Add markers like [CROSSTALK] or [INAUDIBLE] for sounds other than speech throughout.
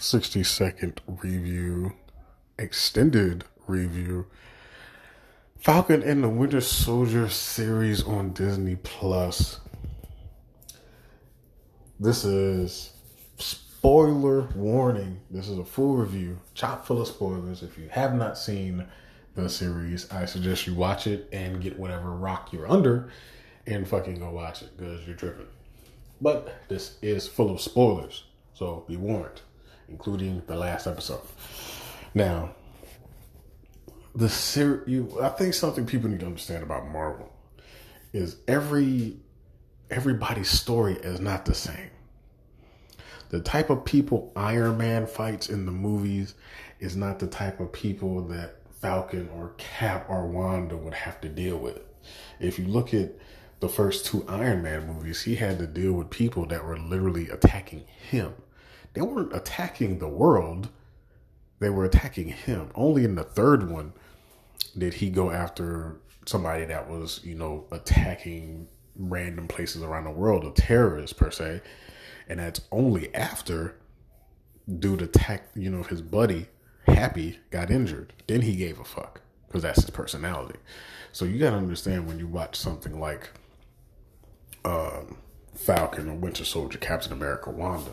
60 second review, extended review. Falcon and the Winter Soldier series on Disney Plus. This is spoiler warning. This is a full review, chock full of spoilers. If you have not seen the series, I suggest you watch it and get whatever rock you're under and fucking go watch it because you're tripping. But this is full of spoilers, so be warned, including the last episode. Now, the ser- you, I think something people need to understand about Marvel is every everybody's story is not the same. The type of people Iron Man fights in the movies is not the type of people that Falcon or Cap or Wanda would have to deal with. If you look at the first two Iron Man movies, he had to deal with people that were literally attacking him. They weren't attacking the world, they were attacking him. Only in the third one did he go after somebody that was, you know, attacking random places around the world, a terrorist per se. And that's only after dude attacked, you know, his buddy, Happy, got injured. Then he gave a fuck because that's his personality. So you got to understand when you watch something like um, Falcon or Winter Soldier, Captain America, Wanda,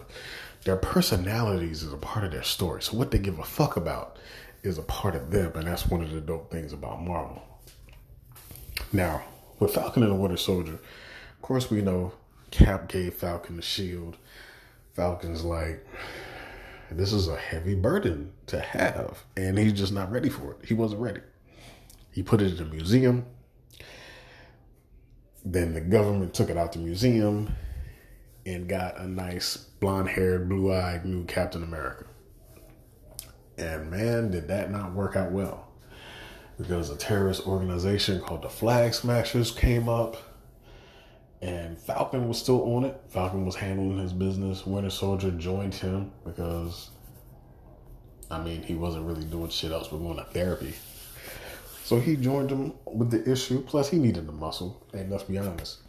their personalities is a part of their story. So what they give a fuck about is a part of them, and that's one of the dope things about Marvel. Now, with Falcon and the Winter Soldier, of course we know Cap gave Falcon the shield. Falcon's like, this is a heavy burden to have, and he's just not ready for it. He wasn't ready. He put it in a museum. Then the government took it out the museum and got a nice blonde haired, blue eyed new Captain America. And man, did that not work out well. Because a terrorist organization called the Flag Smashers came up and Falcon was still on it. Falcon was handling his business. Winter Soldier joined him because, I mean, he wasn't really doing shit else but going to therapy. So he joined him with the issue. Plus, he needed the muscle. And let's be honest,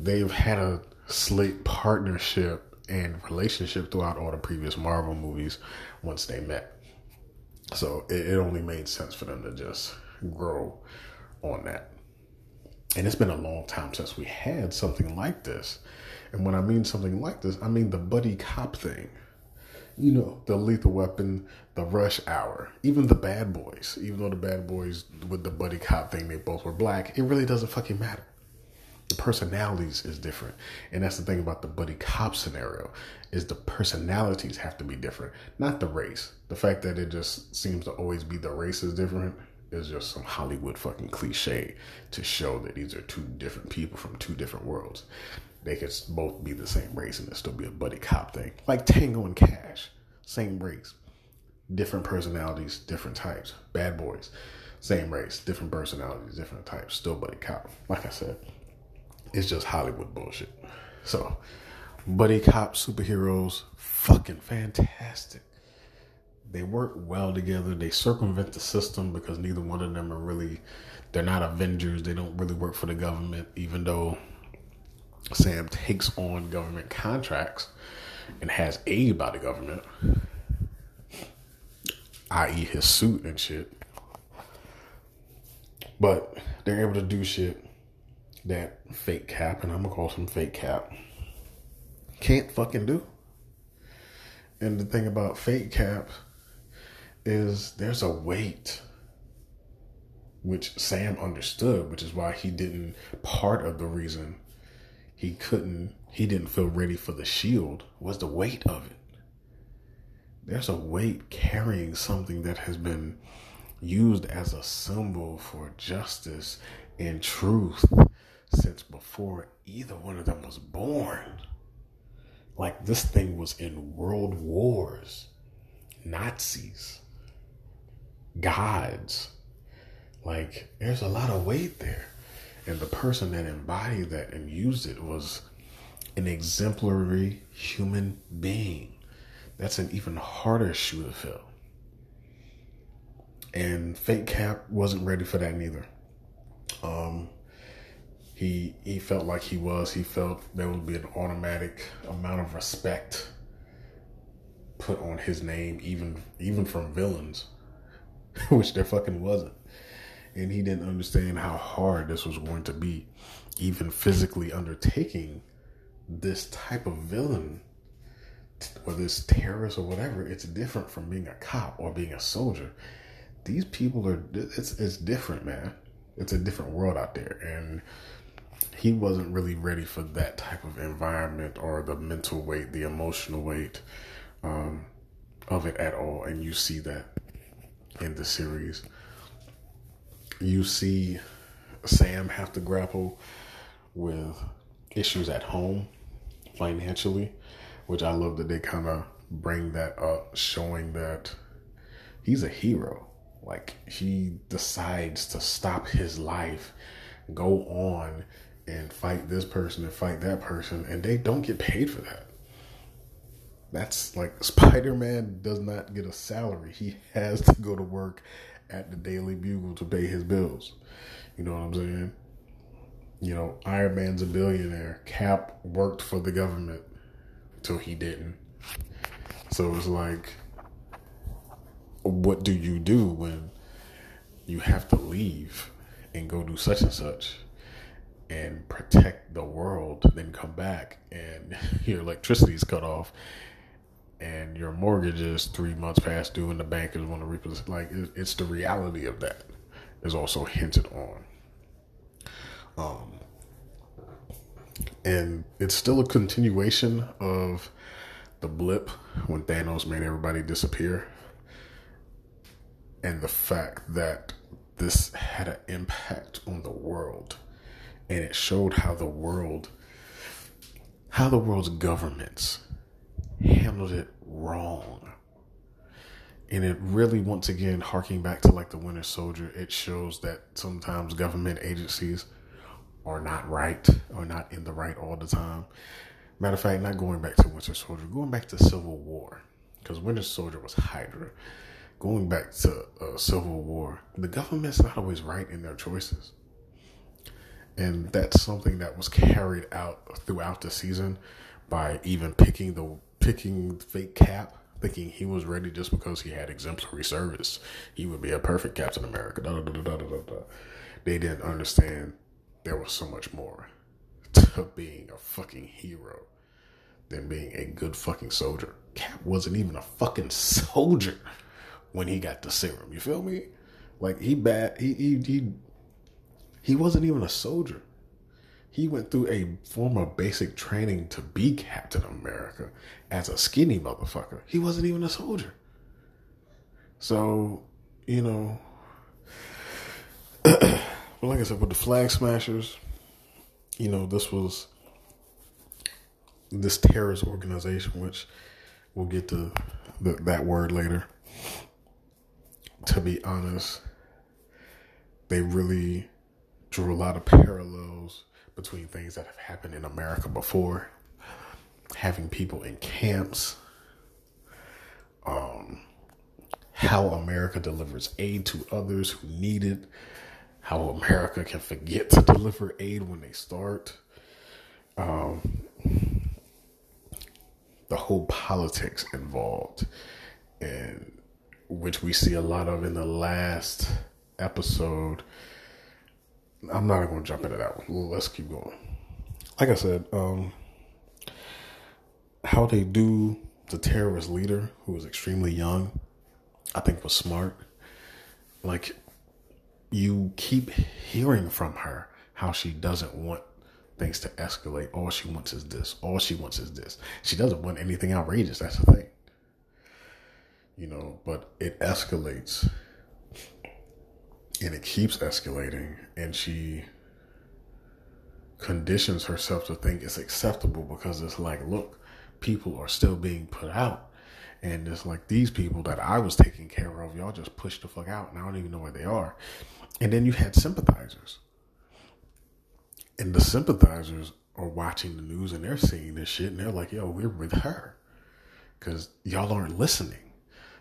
they've had a slick partnership and relationship throughout all the previous Marvel movies once they met. So it, it only made sense for them to just grow on that. And it's been a long time since we had something like this. And when I mean something like this, I mean the buddy cop thing. You know, the lethal weapon, the rush hour, even the bad boys. Even though the bad boys with the buddy cop thing, they both were black, it really doesn't fucking matter. The personalities is different. And that's the thing about the buddy cop scenario is the personalities have to be different, not the race. The fact that it just seems to always be the race is different is just some Hollywood fucking cliche to show that these are two different people from two different worlds. They could both be the same race and it still be a buddy cop thing. Like Tango and Cash, same race, different personalities, different types. Bad boys, same race, different personalities, different types, still buddy cop. Like I said, it's just Hollywood bullshit. So, buddy cop superheroes, fucking fantastic they work well together. They circumvent the system because neither one of them are really they're not Avengers. They don't really work for the government, even though Sam takes on government contracts and has aid by the government, i.e., his suit and shit. But they're able to do shit that fake cap, and I'm gonna call some fake cap, can't fucking do. And the thing about fake cap is there's a weight which Sam understood, which is why he didn't part of the reason he couldn't he didn't feel ready for the shield was the weight of it. There's a weight carrying something that has been used as a symbol for justice and truth since before either one of them was born. Like this thing was in world wars, Nazis gods. Like, there's a lot of weight there. And the person that embodied that and used it was an exemplary human being. That's an even harder shoe to fill. And Fake Cap wasn't ready for that neither. Um, he he felt like he was. He felt there would be an automatic amount of respect put on his name, even even from villains, [LAUGHS] which there fucking wasn't. And he didn't understand how hard this was going to be, even physically undertaking this type of villain or this terrorist or whatever. It's different from being a cop or being a soldier. These people are it's it's different, man. It's a different world out there, and he wasn't really ready for that type of environment or the mental weight, the emotional weight um, of it at all. And you see that in the series. You see Sam have to grapple with issues at home financially, which I love that they kind of bring that up, showing that he's a hero. Like he decides to stop his life, go on and fight this person and fight that person, and they don't get paid for that. That's like [LAUGHS] Spider Man does not get a salary. He has to go to work at the Daily Bugle to pay his bills. You know what I'm saying? You know, Iron Man's a billionaire. Cap worked for the government till he didn't. So it's like, what do you do when you have to leave and go do such and such? And protect the world, then come back and [LAUGHS] your electricity is cut off and your mortgage is three months past due and the bankers want to repossess. Like, it's the reality of that is also hinted on. Um, and it's still a continuation of the blip when Thanos made everybody disappear. And the fact that this had an impact on the world and it showed how the world how the world's governments handled it wrong. And it really once again harking back to like the winter soldier it shows that sometimes government agencies are not right or not in the right all the time. Matter of fact not going back to winter soldier going back to civil war because winter soldier was hydra. Going back to uh, civil war the government's not always right in their choices and that's something that was carried out throughout the season by even picking the picking fake Cap, thinking he was ready just because he had exemplary service. He would be a perfect Captain America. Da, da, da, they didn't understand there was so much more to being a fucking hero than being a good fucking soldier. Cap wasn't even a fucking soldier when he got the serum. You feel me? Like he bad. He he he he wasn't even a soldier. He went through a form of basic training to be Captain America as a skinny motherfucker. He wasn't even a soldier. So, you know, [CLEARS THROAT] like I said, with the Flag Smashers, you know, this was this terrorist organization, which we'll get to the, that word later. To be honest, they really drew a lot of parallels between things that have happened in America before, having people in camps, um, how America delivers aid to others who need it, how America can forget to deliver aid when they start, um, the whole politics involved, and which we see a lot of in the last episode I'm not going to jump into that one. Let's keep going. Like I said, um, how they do the terrorist leader who was extremely young, I think was smart. Like you keep hearing from her how she doesn't want things to escalate. All she wants is this. All she wants is this. She doesn't want anything outrageous. That's the thing. You know, but it escalates and it keeps escalating and she conditions herself to think it's acceptable because it's like look people are still being put out. And it's like these people that i was taking care of y'all just pushed the fuck out and i don't even know where they are. And then you had sympathizers. And the sympathizers are watching the news and they're seeing this shit and they're like yo we're with her. Because y'all aren't listening.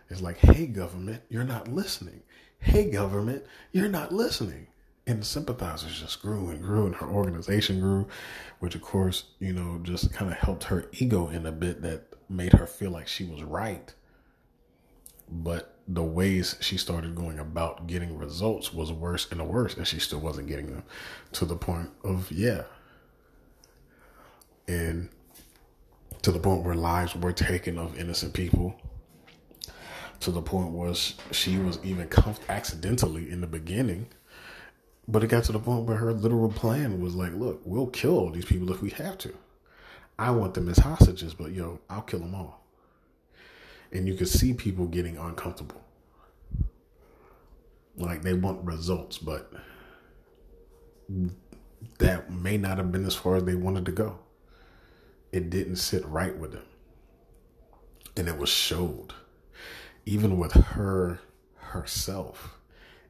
It's like hey government you're not listening hey, government, you're not listening. And the sympathizers just grew and grew, and her organization grew, which, of course, you know, just kind of helped her ego in a bit that made her feel like she was right. But the ways she started going about getting results was worse and worse, and she still wasn't getting them to the point of, yeah. And to the point where lives were taken of innocent people to the point where she was even comf- accidentally in the beginning. But it got to the point where her literal plan was like, look, we'll kill these people if we have to. I want them as hostages, but yo, I'll kill them all. And you could see people getting uncomfortable. Like they want results, but that may not have been as far as they wanted to go. It didn't sit right with them. And it was showed even with her herself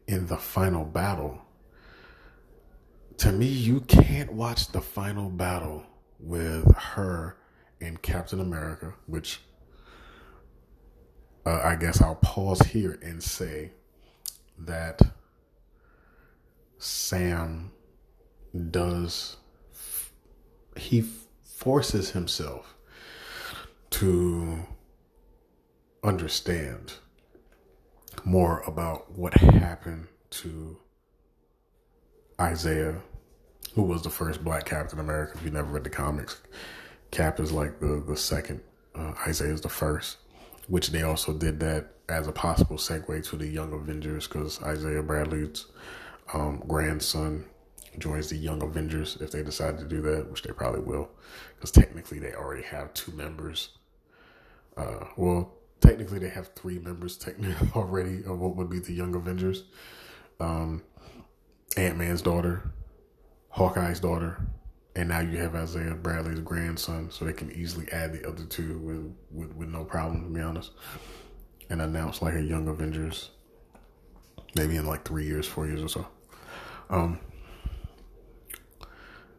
in the final battle, to me, you can't watch the final battle with her and Captain America, which uh, I guess I'll pause here and say that Sam does, he forces himself to understand more about what happened to Isaiah, who was the first black Captain America. If you never read the comics, Cap is like the, the second, uh, Isaiah is the first, which they also did that as a possible segue to the Young Avengers because Isaiah Bradley's um, grandson joins the Young Avengers if they decide to do that, which they probably will, because technically they already have two members. Uh, well, technically they have three members technically [LAUGHS] already of what would be the Young Avengers. Um, Ant Man's daughter, Hawkeye's daughter, and now you have Isaiah Bradley's grandson, so they can easily add the other two with with, with no problem, to be honest, and announce like a Young Avengers, maybe in like three years, four years or so. Um,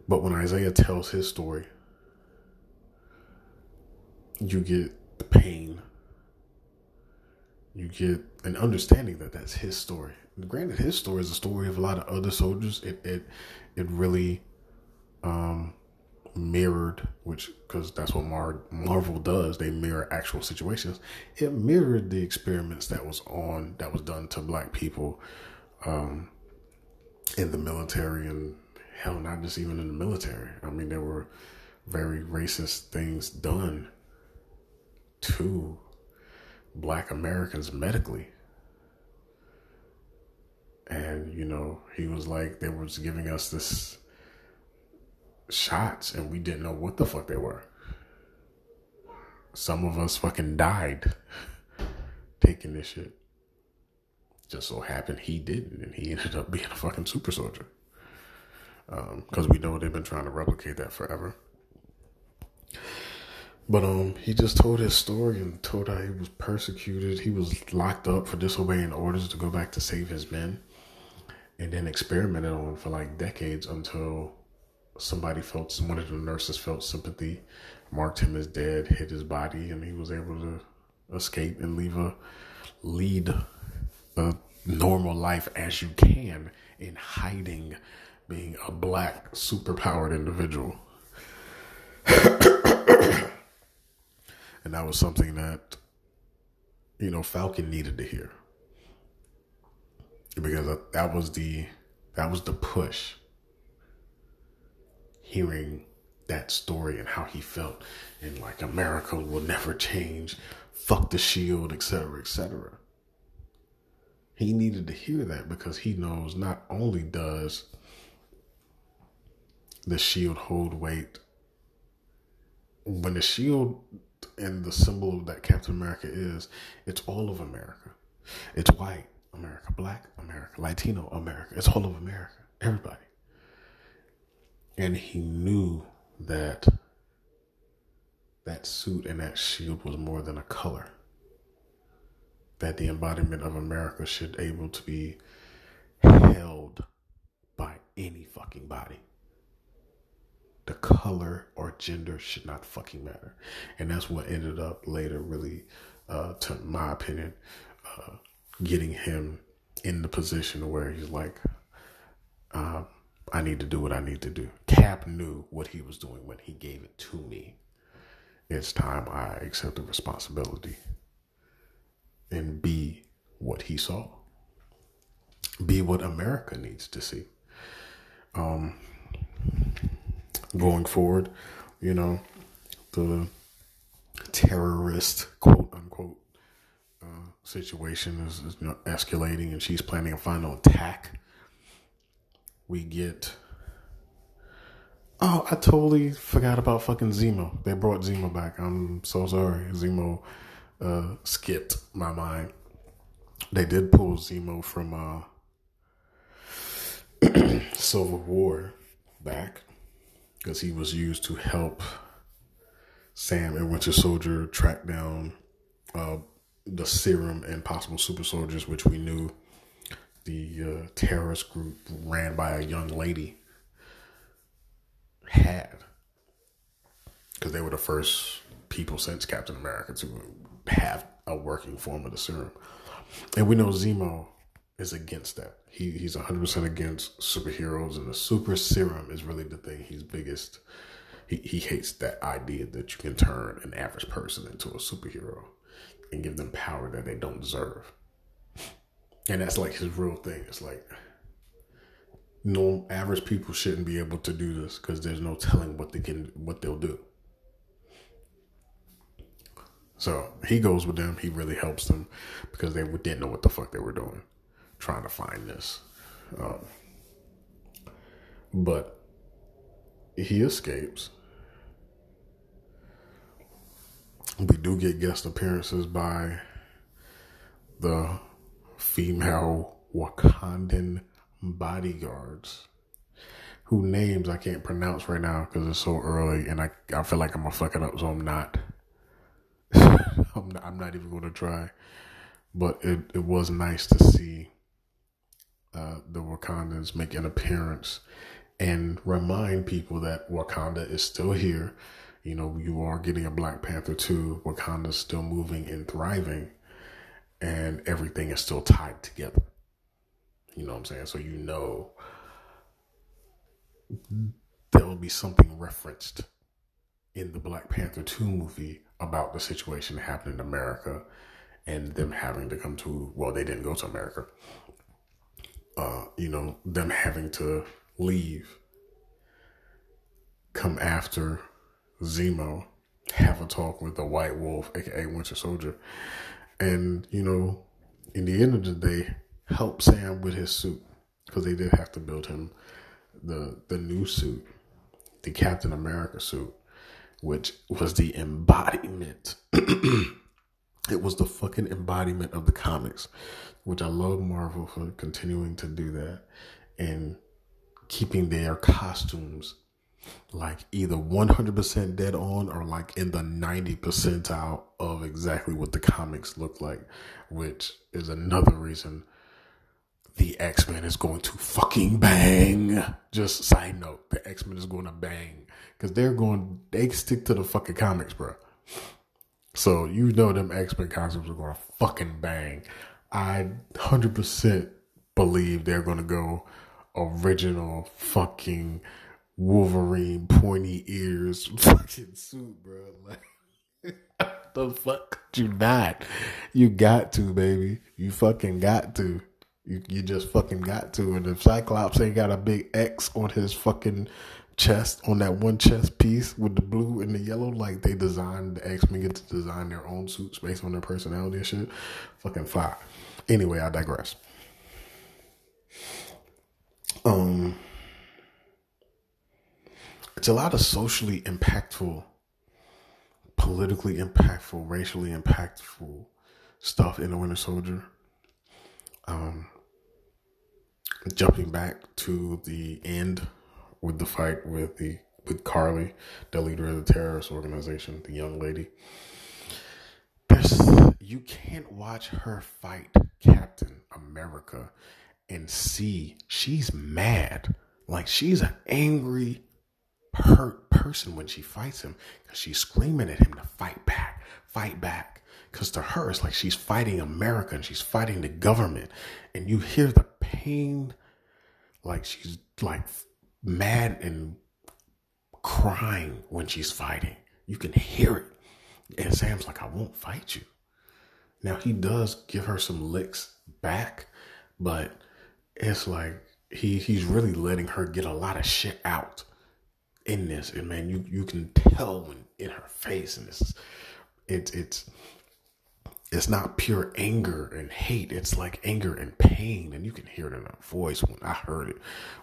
but when Isaiah tells his story, you get the pain you get an understanding that that's his story. Granted, his story is a story of a lot of other soldiers. It it it really um, mirrored, which because that's what Mar- Marvel does. They mirror actual situations. It mirrored the experiments that was on that was done to black people um, in the military and hell, not just even in the military. I mean, there were very racist things done to black Americans medically. And, you know, he was like, they was giving us this shots and we didn't know what the fuck they were. Some of us fucking died [LAUGHS] taking this shit. Just so happened he didn't, and he [LAUGHS] ended up being a fucking super soldier. Because um, we know they've been trying to replicate that forever. But um, he just told his story and told how he was persecuted. He was locked up for disobeying orders to go back to save his men, and then experimented on for like decades until somebody felt one of the nurses felt sympathy, marked him as dead, hid his body, and he was able to escape and leave a lead a normal life as you can in hiding, being a black superpowered individual. And that was something that, you know, Falcon needed to hear. Because that was the that was the push. Hearing that story and how he felt and like America will never change, fuck the shield, etc., etc. He needed to hear that because he knows not only does the shield hold weight when the shield and the symbol that Captain America is, it's all of America. It's white America, black America, Latino America. It's all of America, everybody. And he knew that that suit and that shield was more than a color. That the embodiment of America should able to be held by any fucking body the color or gender should not fucking matter. And that's what ended up later really, uh, to my opinion, uh, getting him in the position where he's like, uh, I need to do what I need to do. Cap knew what he was doing when he gave it to me. it's time I accept the responsibility and be what he saw. Be what America needs to see. Um, going forward, you know, the terrorist quote unquote uh, situation is, is you know, escalating, and she's planning a final attack. We get. Oh, I totally forgot about fucking Zemo. They brought Zemo back. I'm so sorry. Zemo uh, skipped my mind. They did pull Zemo from uh, [CLEARS THROAT] Civil War back because he was used to help Sam and Winter Soldier track down uh, the serum and possible super soldiers, which we knew the uh, terrorist group ran by a young lady had. Because they were the first people since Captain America to have a working form of the serum. And we know Zemo is against that. He he's 100% against superheroes and the super serum is really the thing he's biggest he, he hates that idea that you can turn an average person into a superhero and give them power that they don't deserve. And that's like his real thing. It's like no average people shouldn't be able to do this because there's no telling what they can what they'll do. So he goes with them. He really helps them because they didn't know what the fuck they were doing, trying to find this. Um, but he escapes. We do get guest appearances by the female Wakandan bodyguards who names I can't pronounce right now because it's so early and I, I feel like I'm gonna fuck it up so I'm not. [LAUGHS] I'm not, I'm not even gonna try. But it, it was nice to see uh, the Wakandans make an appearance and remind people that Wakanda is still here you know, you are getting a Black Panther 2, Wakanda's still moving and thriving, and everything is still tied together. You know what I'm saying? So you know there will be something referenced in the Black Panther 2 movie about the situation happening in America and them having to come to, well, they didn't go to America. Uh, you know, them having to leave, come after Zemo have a talk with the White Wolf, aka Winter Soldier, and you know, in the end of the day, help Sam with his suit because they did have to build him the the new suit, the Captain America suit, which was the embodiment. [CLEARS THROAT] it was the fucking embodiment of the comics, which I love Marvel for continuing to do that and keeping their costumes like either 100% dead on or like in the 90 percentile of exactly what the comics look like, which is another reason the X Men is going to fucking bang. Just side note, the X Men is going to bang because they're going, they stick to the fucking comics, bro. So you know them Men costumes are to fucking bang. I 100% believe they're to go original fucking Wolverine pointy ears [LAUGHS] fucking suit, bro. Like [LAUGHS] the fuck you not? You got to, baby. You fucking got to. You you just fucking got to. And if Cyclops ain't got a big X on his fucking chest on that one chest piece with the blue and the yellow, like they designed the X Men get to design their own suits based on their personality and shit. Fucking fire. Anyway, I digress. Um it's a lot of socially impactful, politically impactful, racially impactful stuff in the Winter Soldier. Um, jumping back to the end with the fight with the with Karli, the leader of the terrorist organization, the young lady. There's you can't watch her fight Captain America and see she's mad. Like she's an angry hurt person when she fights him because she's screaming at him to fight back, fight back. Because to her, it's like she's fighting America and she's fighting the government. And you hear the pain, like she's like mad and crying when she's fighting. You can hear it. And Sam's like, I won't fight you. Now he does give her some licks back, but it's like he he's really letting her get a lot of shit out in this. And man, you you can tell when in her face, and it's it's it's it's not pure anger and hate. It's like anger and pain, and you can hear it in her voice. When I heard it,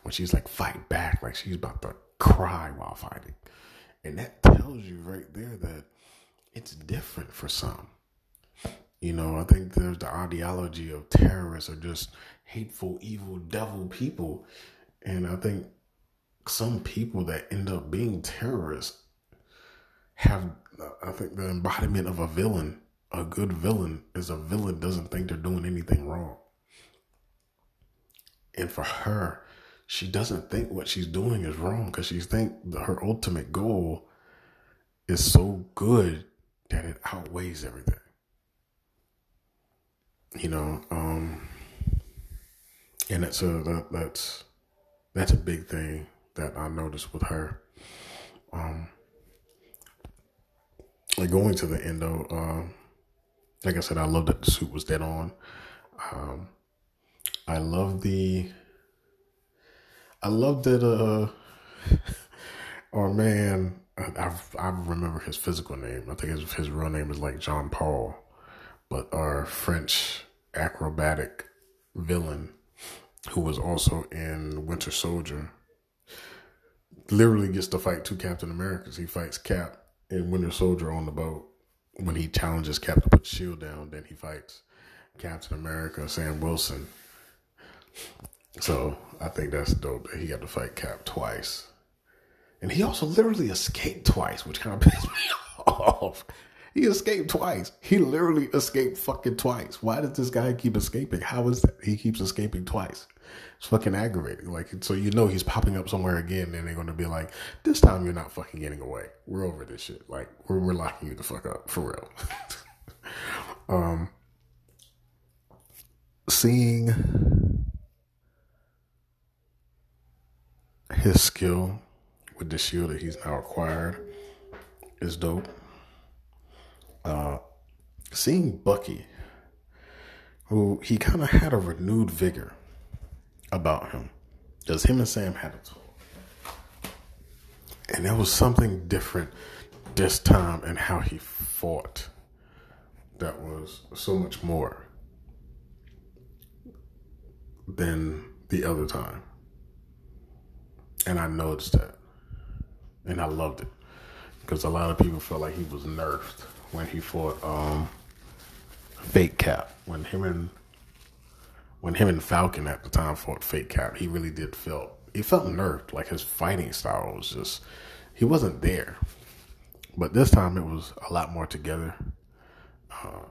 when she's like fight back, like she's about to cry while fighting, and that tells you right there that it's different for some. You know, I think there's the ideology of terrorists or just hateful, evil, devil people. And I think some people that end up being terrorists have, I think, the embodiment of a villain. A good villain is a villain doesn't think they're doing anything wrong. And for her, she doesn't think what she's doing is wrong because she think her ultimate goal is so good that it outweighs everything. You know, um, and that's a that, that's that's a big thing that I noticed with her. Um, like going to the endo, um, like I said, I love that the suit was dead on. Um, I love the, I love that, uh, [LAUGHS] our man, I, I remember his physical name. I think his, his real name is like John Paul, but our French acrobatic villain who was also in Winter Soldier, literally gets to fight two Captain Americas. He fights Cap and Winter Soldier on the boat. When he challenges Cap to put the shield down, then he fights Captain America, Sam Wilson. So I think that's dope that he got to fight Cap twice. And he also literally escaped twice, which kind of [LAUGHS] pissed me off. He escaped twice. He literally escaped fucking twice. Why does this guy keep escaping? How is that? He keeps escaping twice. It's fucking aggravating. Like, so you know he's popping up somewhere again, and they're to be like, "This time you're not fucking getting away. We're over this shit. Like, we're we're locking you the fuck up for real." [LAUGHS] um, seeing his skill with the shield that he's now acquired is dope. Uh, seeing Bucky, who he kind of had a renewed vigor about him, because him and Sam had a talk. And there was something different this time in how he fought that was so much more than the other time. And I noticed that. And I loved it. Because a lot of people felt like he was nerfed when he fought um, Fake Cap. When him and when him and Falcon at the time fought Fake Cap, he really did feel he felt nerfed. Like his fighting style was just he wasn't there. But this time it was a lot more together. Uh,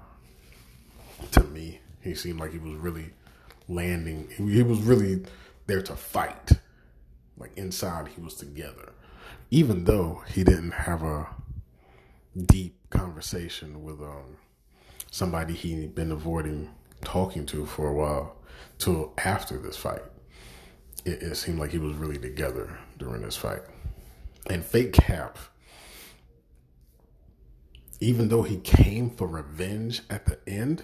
to me, he seemed like he was really landing. He, he was really there to fight. Like inside, he was together. Even though he didn't have a deep conversation with um, somebody he'd been avoiding talking to for a while till after this fight. It, it seemed like he was really together during this fight. And Fake Cap, even though he came for revenge at the end,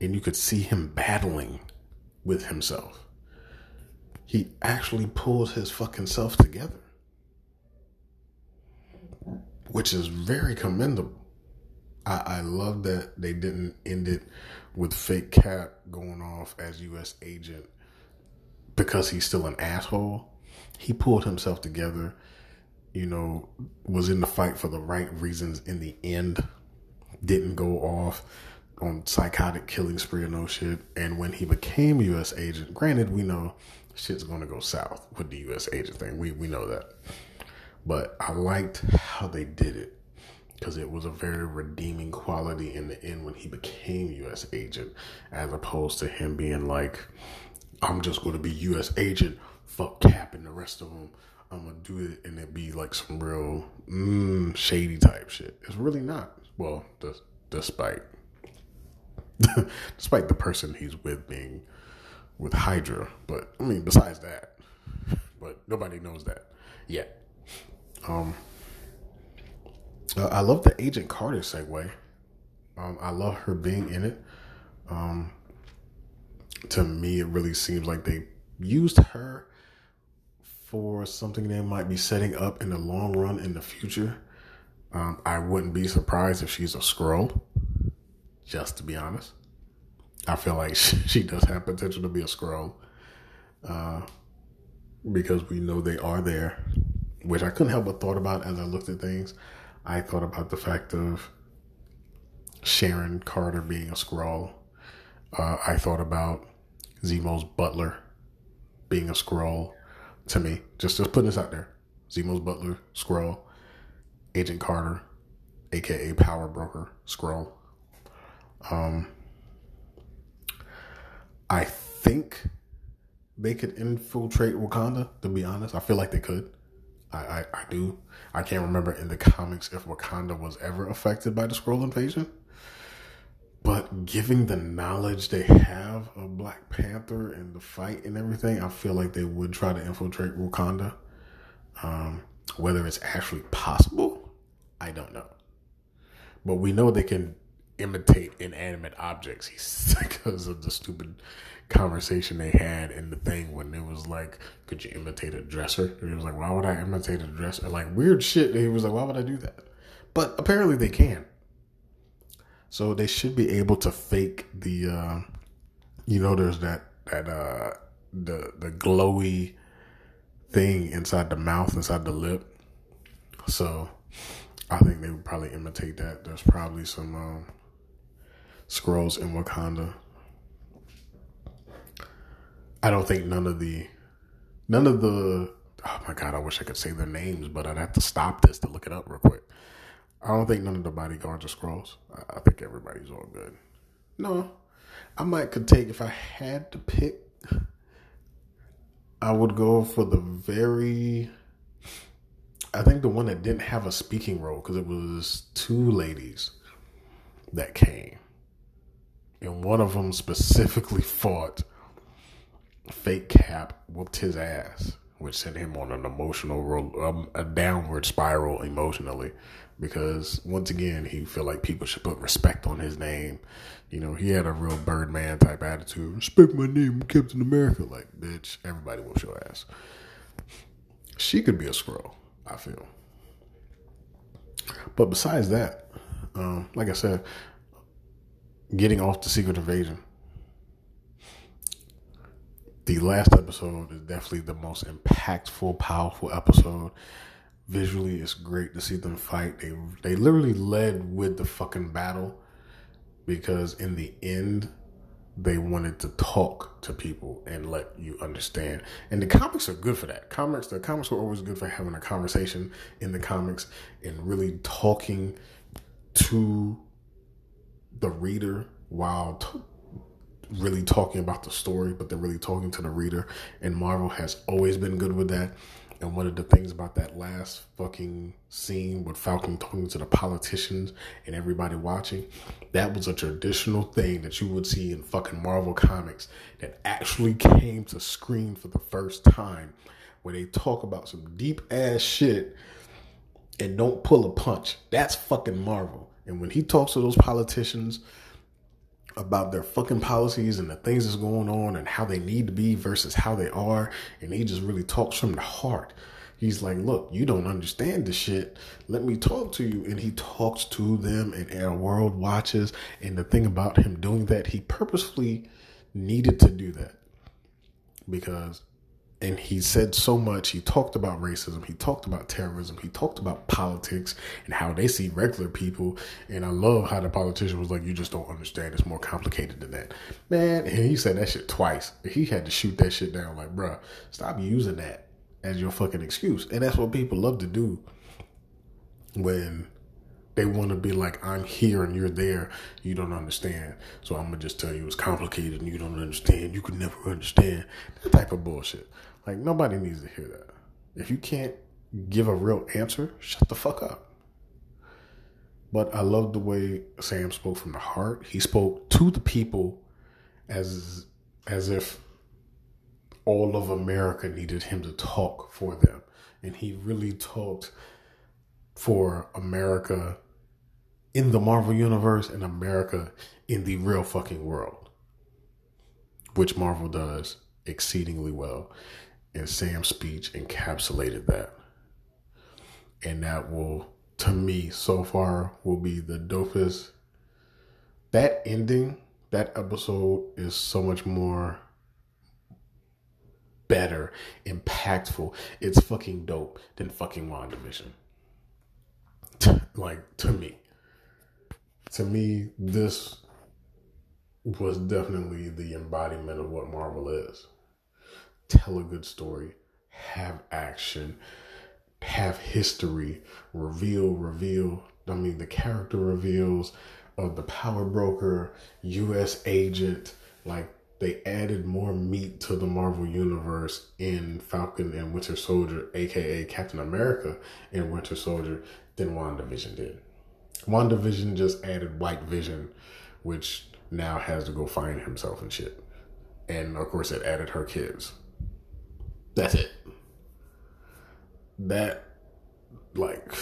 and you could see him battling with himself, he actually pulls his fucking self together which is very commendable. I, I love that they didn't end it with fake Cap going off as U.S. agent because he's still an asshole. He pulled himself together, you know, was in the fight for the right reasons in the end, didn't go off on psychotic killing spree or no shit. And when he became U.S. agent, granted, we know shit's going to go south with the U.S. agent thing. We, we know that. But I liked how they did it because it was a very redeeming quality in the end when he became U.S. agent, as opposed to him being like, "I'm just going to be U.S. agent, fuck Cap and the rest of them. I'm gonna do it," and it be like some real mm, shady type shit. It's really not. Well, despite [LAUGHS] despite the person he's with being with Hydra, but I mean, besides that, but nobody knows that yet. Um, I love the Agent Carter segue. Um, I love her being in it. Um, to me, it really seems like they used her for something they might be setting up in the long run in the future. Um, I wouldn't be surprised if she's a Skrull, just to be honest. I feel like she, [LAUGHS] she does have potential to be a Skrull uh, because we know they are there, which I couldn't help but thought about as I looked at things. I thought about the fact of Sharon Carter being a Skrull. Uh, I thought about Zemo's butler being a Skrull to me. Just just putting this out there. Zemo's butler, Skrull. Agent Carter, aka Power Broker, Skrull. Um, I think they could infiltrate Wakanda. To be honest, I feel like they could. I, I, I do. I can't remember in the comics if Wakanda was ever affected by the Skrull invasion. But given the knowledge they have of Black Panther and the fight and everything, I feel like they would try to infiltrate Wakanda. Um, whether it's actually possible, I don't know. But we know they can imitate inanimate objects He's [LAUGHS] because of the stupid conversation they had in the thing when it was like, could you imitate a dresser? And he was like, why would I imitate a dresser? Like weird shit. He was like, why would I do that? But apparently they can. So they should be able to fake the, uh, you know, there's that, that, uh, the, the glowy thing inside the mouth, inside the lip. So I think they would probably imitate that. There's probably some, um, Skrulls in Wakanda. I don't think none of the none of the oh my god, I wish I could say their names, but I'd have to stop this to look it up real quick. I don't think none of the bodyguards are Skrulls. I think everybody's all good. No, I might could take if I had to pick. I would go for the very. I think the one that didn't have a speaking role because it was two ladies that came and one of them specifically fought fake cap whooped his ass which sent him on an emotional um, a downward spiral emotionally because once again he felt like people should put respect on his name. You know he had a real birdman type attitude. Respect my name captain america. Like bitch everybody whoops your ass. She could be a Skrull i feel. But besides that um, like i said getting off the secret invasion. The last episode is definitely the most impactful, powerful episode. Visually, it's great to see them fight. They they literally led with the fucking battle because in the end, they wanted to talk to people and let you understand. And the comics are good for that. Comics, the comics were always good for having a conversation in the comics and really talking to the reader while t- really talking about the story, but they're really talking to the reader. And Marvel has always been good with that. And one of the things about that last fucking scene with Falcon talking to the politicians and everybody watching, that was a traditional thing that you would see in fucking Marvel comics that actually came to screen for the first time, where they talk about some deep ass shit and don't pull a punch. That's fucking Marvel. And when he talks to those politicians about their fucking policies and the things that's going on and how they need to be versus how they are, and he just really talks from the heart. He's like, look, you don't understand the shit. Let me talk to you. And he talks to them, and our world watches. And the thing about him doing that, he purposefully needed to do that because and he said so much. He talked about racism. He talked about terrorism. He talked about politics and how they see regular people. And I love how the politician was like, "You just don't understand. It's more complicated than that, man." And he said that shit twice. He had to shoot that shit down. Like, bruh, stop using that as your fucking excuse. And that's what people love to do when they want to be like, I'm here and you're there. You don't understand. So I'm going to just tell you it's complicated and you don't understand. You could never understand. That type of bullshit. Like, nobody needs to hear that. If you can't give a real answer, shut the fuck up. But I love the way Sam spoke from the heart. He spoke to the people as as if all of America needed him to talk for them. And he really talked for America in the Marvel Universe and America in the real fucking world, which Marvel does exceedingly well. And Sam's speech encapsulated that. And that will, to me, so far, will be the dopest. That ending, that episode is so much more better, impactful. It's fucking dope than fucking WandaVision. [LAUGHS] like, to me. To me, this was definitely the embodiment of what Marvel is. Tell a good story, have action, have history, reveal, reveal. I mean, the character reveals of the power broker, U.S. agent, like they added more meat to the Marvel universe in Falcon and Winter Soldier, aka Captain America and Winter Soldier, than WandaVision did. WandaVision just added White Vision, which now has to go find himself and shit. And of course, it added her kids. That's it. That, like,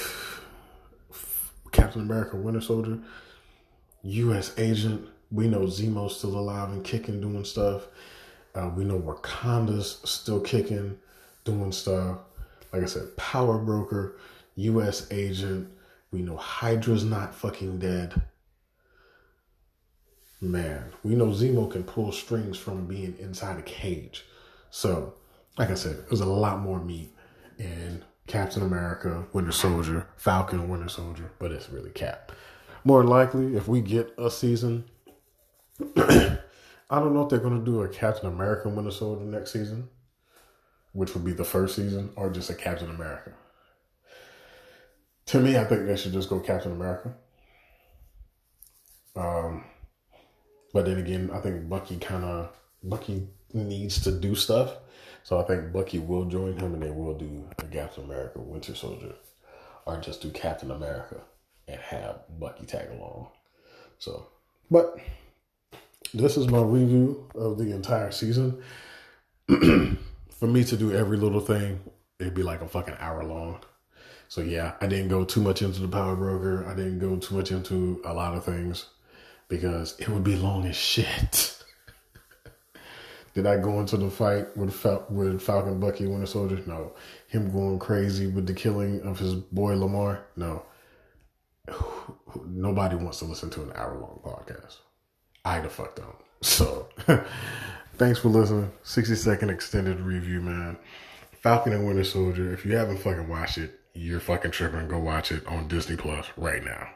Captain America, Winter Soldier, U.S. agent, we know Zemo's still alive and kicking, doing stuff. Uh, we know Wakanda's still kicking, doing stuff. Like I said, power broker, U.S. agent. We know Hydra's not fucking dead. Man, we know Zemo can pull strings from being inside a cage. So, like I said, there's a lot more meat in Captain America, Winter Soldier, Falcon, Winter Soldier, but it's really Cap. More likely, if we get a season [CLEARS THROAT] I don't know if they're going to do a Captain America Winter Soldier next season, which would be the first season, or just a Captain America. To me, I think they should just go Captain America. Um, but then again, I think Bucky kind of Bucky needs to do stuff, so I think Bucky will join him, and they will do a Captain America Winter Soldier, or just do Captain America and have Bucky tag along. So, but this is my review of the entire season. [CLEARS THROAT] For me to do every little thing, it'd be like a fucking hour long. So yeah, I didn't go too much into the power broker. I didn't go too much into a lot of things because it would be long as shit. [LAUGHS] Did I go into the fight with Fal- with Falcon Bucky Winter Soldier? No. Him going crazy with the killing of his boy Lemar? No. [SIGHS] Nobody wants to listen to an hour long podcast. I the fuck don't. [LAUGHS] So, [LAUGHS] thanks for listening. 60 second extended review, man. Falcon and Winter Soldier. If you haven't fucking watched it, you're fucking tripping. Go watch it on Disney Plus right now.